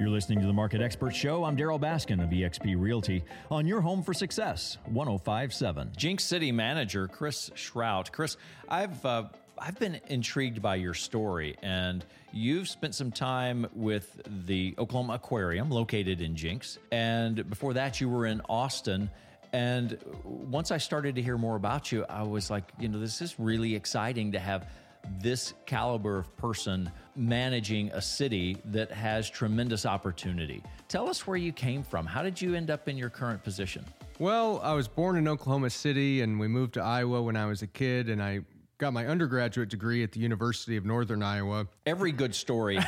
You're listening to the Market Expert Show. I'm Darryl Baskin of eXp Realty on your home for success, 1057. Jenks City Manager Chris Shrout. Chris, I've uh, I've been intrigued by your story, and you've spent some time with the Oklahoma Aquarium located in Jenks, and before that, you were in Austin. And once I started to hear more about you, I was like, you know, this is really exciting to have this caliber of person managing a city that has tremendous opportunity. Tell us where you came from. How did you end up in your current position? Well, I was born in Oklahoma City and we moved to Iowa when I was a kid and I got my undergraduate degree at the University of Northern Iowa. Every good story,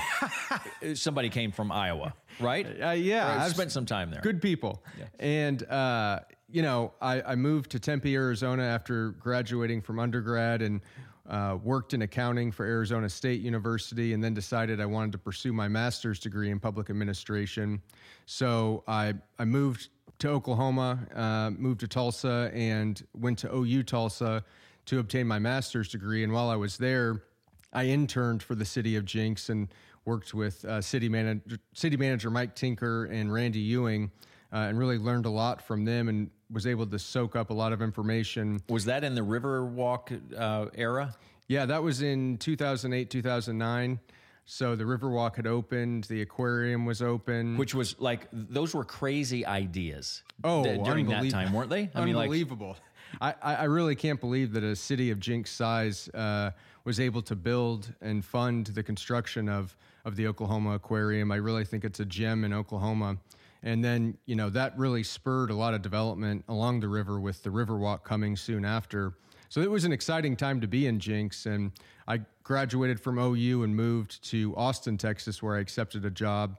somebody came from Iowa, right? Uh, yeah, I've spent some time there. Good people. Yeah. And, uh, you know, I, I, moved to Tempe, Arizona after graduating from undergrad and uh, worked in accounting for Arizona State University, and then decided I wanted to pursue my master's degree in public administration. So I, I moved to Oklahoma, uh, moved to Tulsa, and went to OU Tulsa to obtain my master's degree. And while I was there, I interned for the city of Jenks and worked with uh, city manager city manager Mike Tinker and Randy Ewing, uh, and really learned a lot from them and was able to soak up a lot of information. Was that in the Riverwalk uh, era? Yeah, that was in 2008, 2009. So the Riverwalk had opened, the aquarium was open, which was like those were crazy ideas. Oh, during that time, weren't they? I unbelievable. Mean, like, I, I really can't believe that a city of Jenks size uh, was able to build and fund the construction of of the Oklahoma Aquarium. I really think it's a gem in Oklahoma. And then, you know, that really spurred a lot of development along the river with the Riverwalk coming soon after. So it was an exciting time to be in Jenks. And I graduated from OU and moved to Austin, Texas, where I accepted a job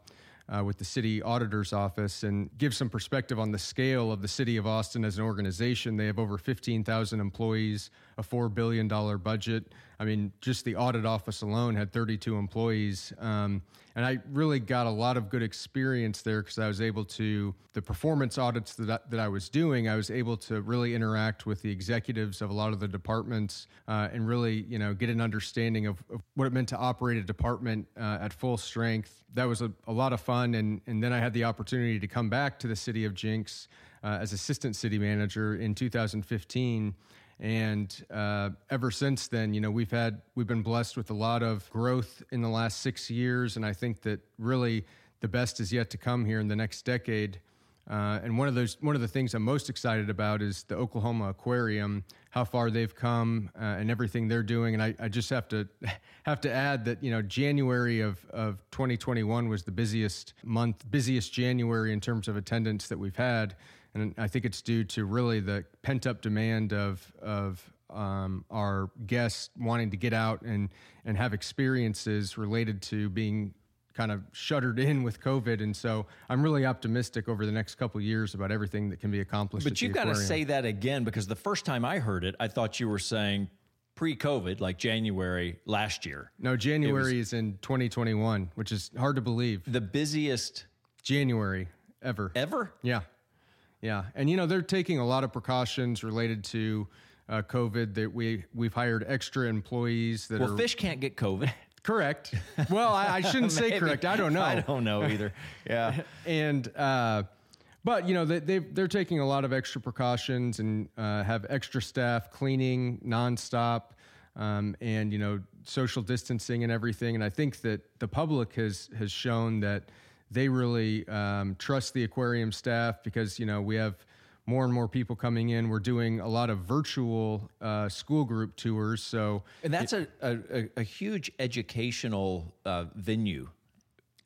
uh, with the city auditor's office and give some perspective on the scale of the city of Austin as an organization. They have over 15,000 employees, a $4 billion budget. I mean, just the audit office alone had 32 employees. Um, and I really got a lot of good experience there because I was able to, the performance audits that I, that I was doing, I was able to really interact with the executives of a lot of the departments uh, and really, you know, get an understanding of, of, what it meant to operate a department uh, at full strength. That was a, a lot of fun. And, and then I had the opportunity to come back to the city of Jenks uh, as assistant city manager in 2015 and uh, ever since then, you know, we've had we've been blessed with a lot of growth in the last six years, and I think that really the best is yet to come here in the next decade. Uh, and one of those one of the things I'm most excited about is the Oklahoma Aquarium, how far they've come uh, and everything they're doing. And I, I, just have to have to add that you know January of of 2021 was the busiest month, busiest January in terms of attendance that we've had and I think it's due to really the pent up demand of of um, our guests wanting to get out and and have experiences related to being kind of shuttered in with COVID, and so I'm really optimistic over the next couple years about everything that can be accomplished. But you've got to say that again because the first time I heard it, I thought you were saying pre-COVID, like January last year. No, January is in 2021, which is hard to believe. The busiest January ever. Ever? Yeah. Yeah, and you know they're taking a lot of precautions related to uh, COVID. That we we've hired extra employees that well, are. fish can't get COVID. Correct. Well, I, I shouldn't say correct. I don't know. I don't know either. Yeah, and. Uh, but you know they they they're taking a lot of extra precautions and uh, have extra staff cleaning nonstop, um, and you know social distancing and everything. And I think that the public has has shown that they really um, trust the aquarium staff because you know we have more and more people coming in. We're doing a lot of virtual uh, school group tours. So, and that's it, a, a, a, huge educational uh, venue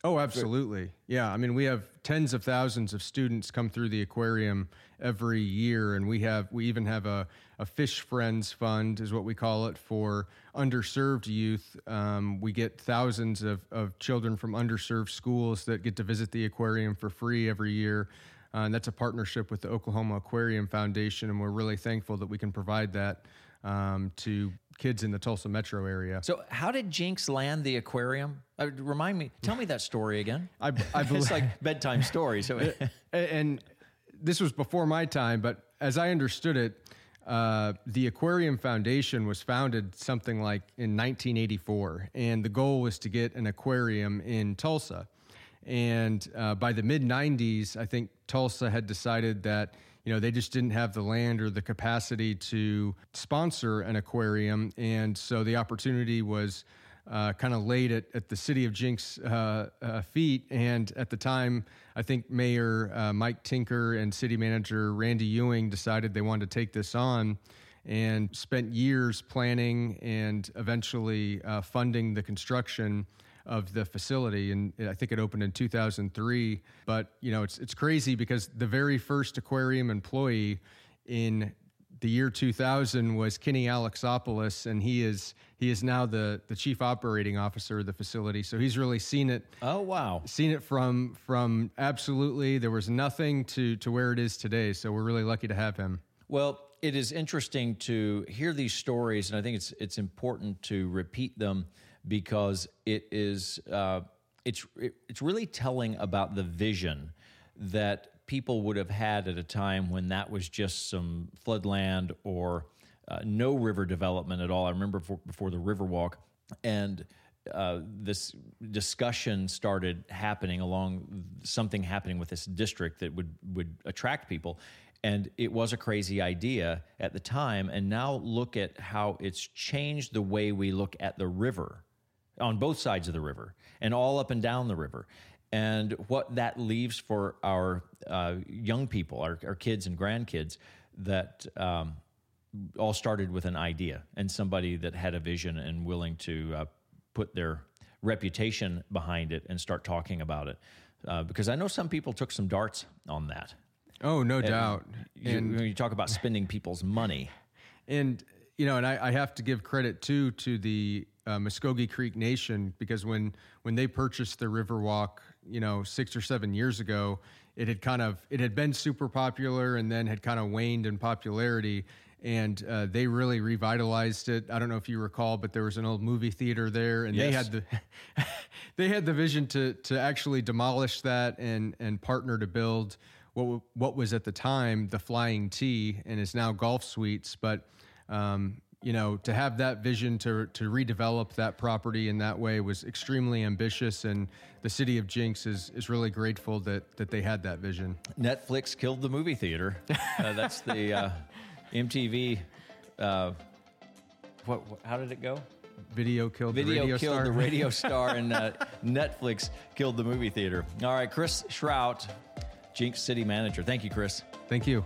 Oh, absolutely. Yeah. I mean, we have tens of thousands of students come through the aquarium every year. And we have, we even have a, a Fish Friends Fund, is what we call it, for underserved youth. Um, we get thousands of, of children from underserved schools that get to visit the aquarium for free every year. Uh, and that's a partnership with the Oklahoma Aquarium Foundation. And we're really thankful that we can provide that um, to kids in the Tulsa metro area. So, how did Jenks land the aquarium? Uh, remind me, tell me that story again. I, I believe, it's like bedtime story. So, and this was before my time, but as I understood it, uh, the Aquarium Foundation was founded something like in 1984, and the goal was to get an aquarium in Tulsa. And uh, by the mid 90s, I think Tulsa had decided that you know they just didn't have the land or the capacity to sponsor an aquarium, and so the opportunity was uh, kind of laid at, at the city of Jenks uh, uh, feet. And at the time, I think Mayor uh, Mike Tinker and city manager Randy Ewing decided they wanted to take this on and spent years planning and eventually uh, funding the construction of the facility and I think it opened in 2003 but you know it's it's crazy because the very first aquarium employee in the year 2000 was Kenny Alexopoulos, and he is he is now the the chief operating officer of the facility. So he's really seen it. Oh wow, seen it from from absolutely there was nothing to to where it is today. So we're really lucky to have him. Well, it is interesting to hear these stories, and I think it's it's important to repeat them because it is uh, it's it, it's really telling about the vision that people would have had at a time when that was just some floodland or uh, no river development at all. I remember before, before the Riverwalk, and uh, this discussion started happening along something happening with this district that would would attract people. And it was a crazy idea at the time. And now look at how it's changed the way we look at the river on both sides of the river and all up and down the river and what that leaves for our uh, young people, our, our, kids and grandkids, that um, all started with an idea and somebody that had a vision and willing to uh, put their reputation behind it and start talking about it. Uh, because I know some people took some darts on that. Oh, no and doubt. You, and when you talk about spending people's money, and you know, and I, I have to give credit too to the uh, Muscogee Creek Nation because when when they purchased the Riverwalk you know six or seven years ago it had kind of it had been super popular and then had kind of waned in popularity. And uh, they really revitalized it. I don't know if you recall but there was an old movie theater there and yes. they had the they had the vision to to actually demolish that and and partner to build what what was at the time the flying t and is now golf suites. But um, you know, to have that vision to to redevelop that property in that way was extremely ambitious, and the city of Jenks is is really grateful that that they had that vision. Netflix killed the movie theater. Uh, that's the uh, MTV. Uh, what? How did it go? Video killed Video the radio killed star. the radio star, and uh, Netflix killed the movie theater. All right, Chris Shrout, Jenks City Manager. Thank you, Chris. Thank you.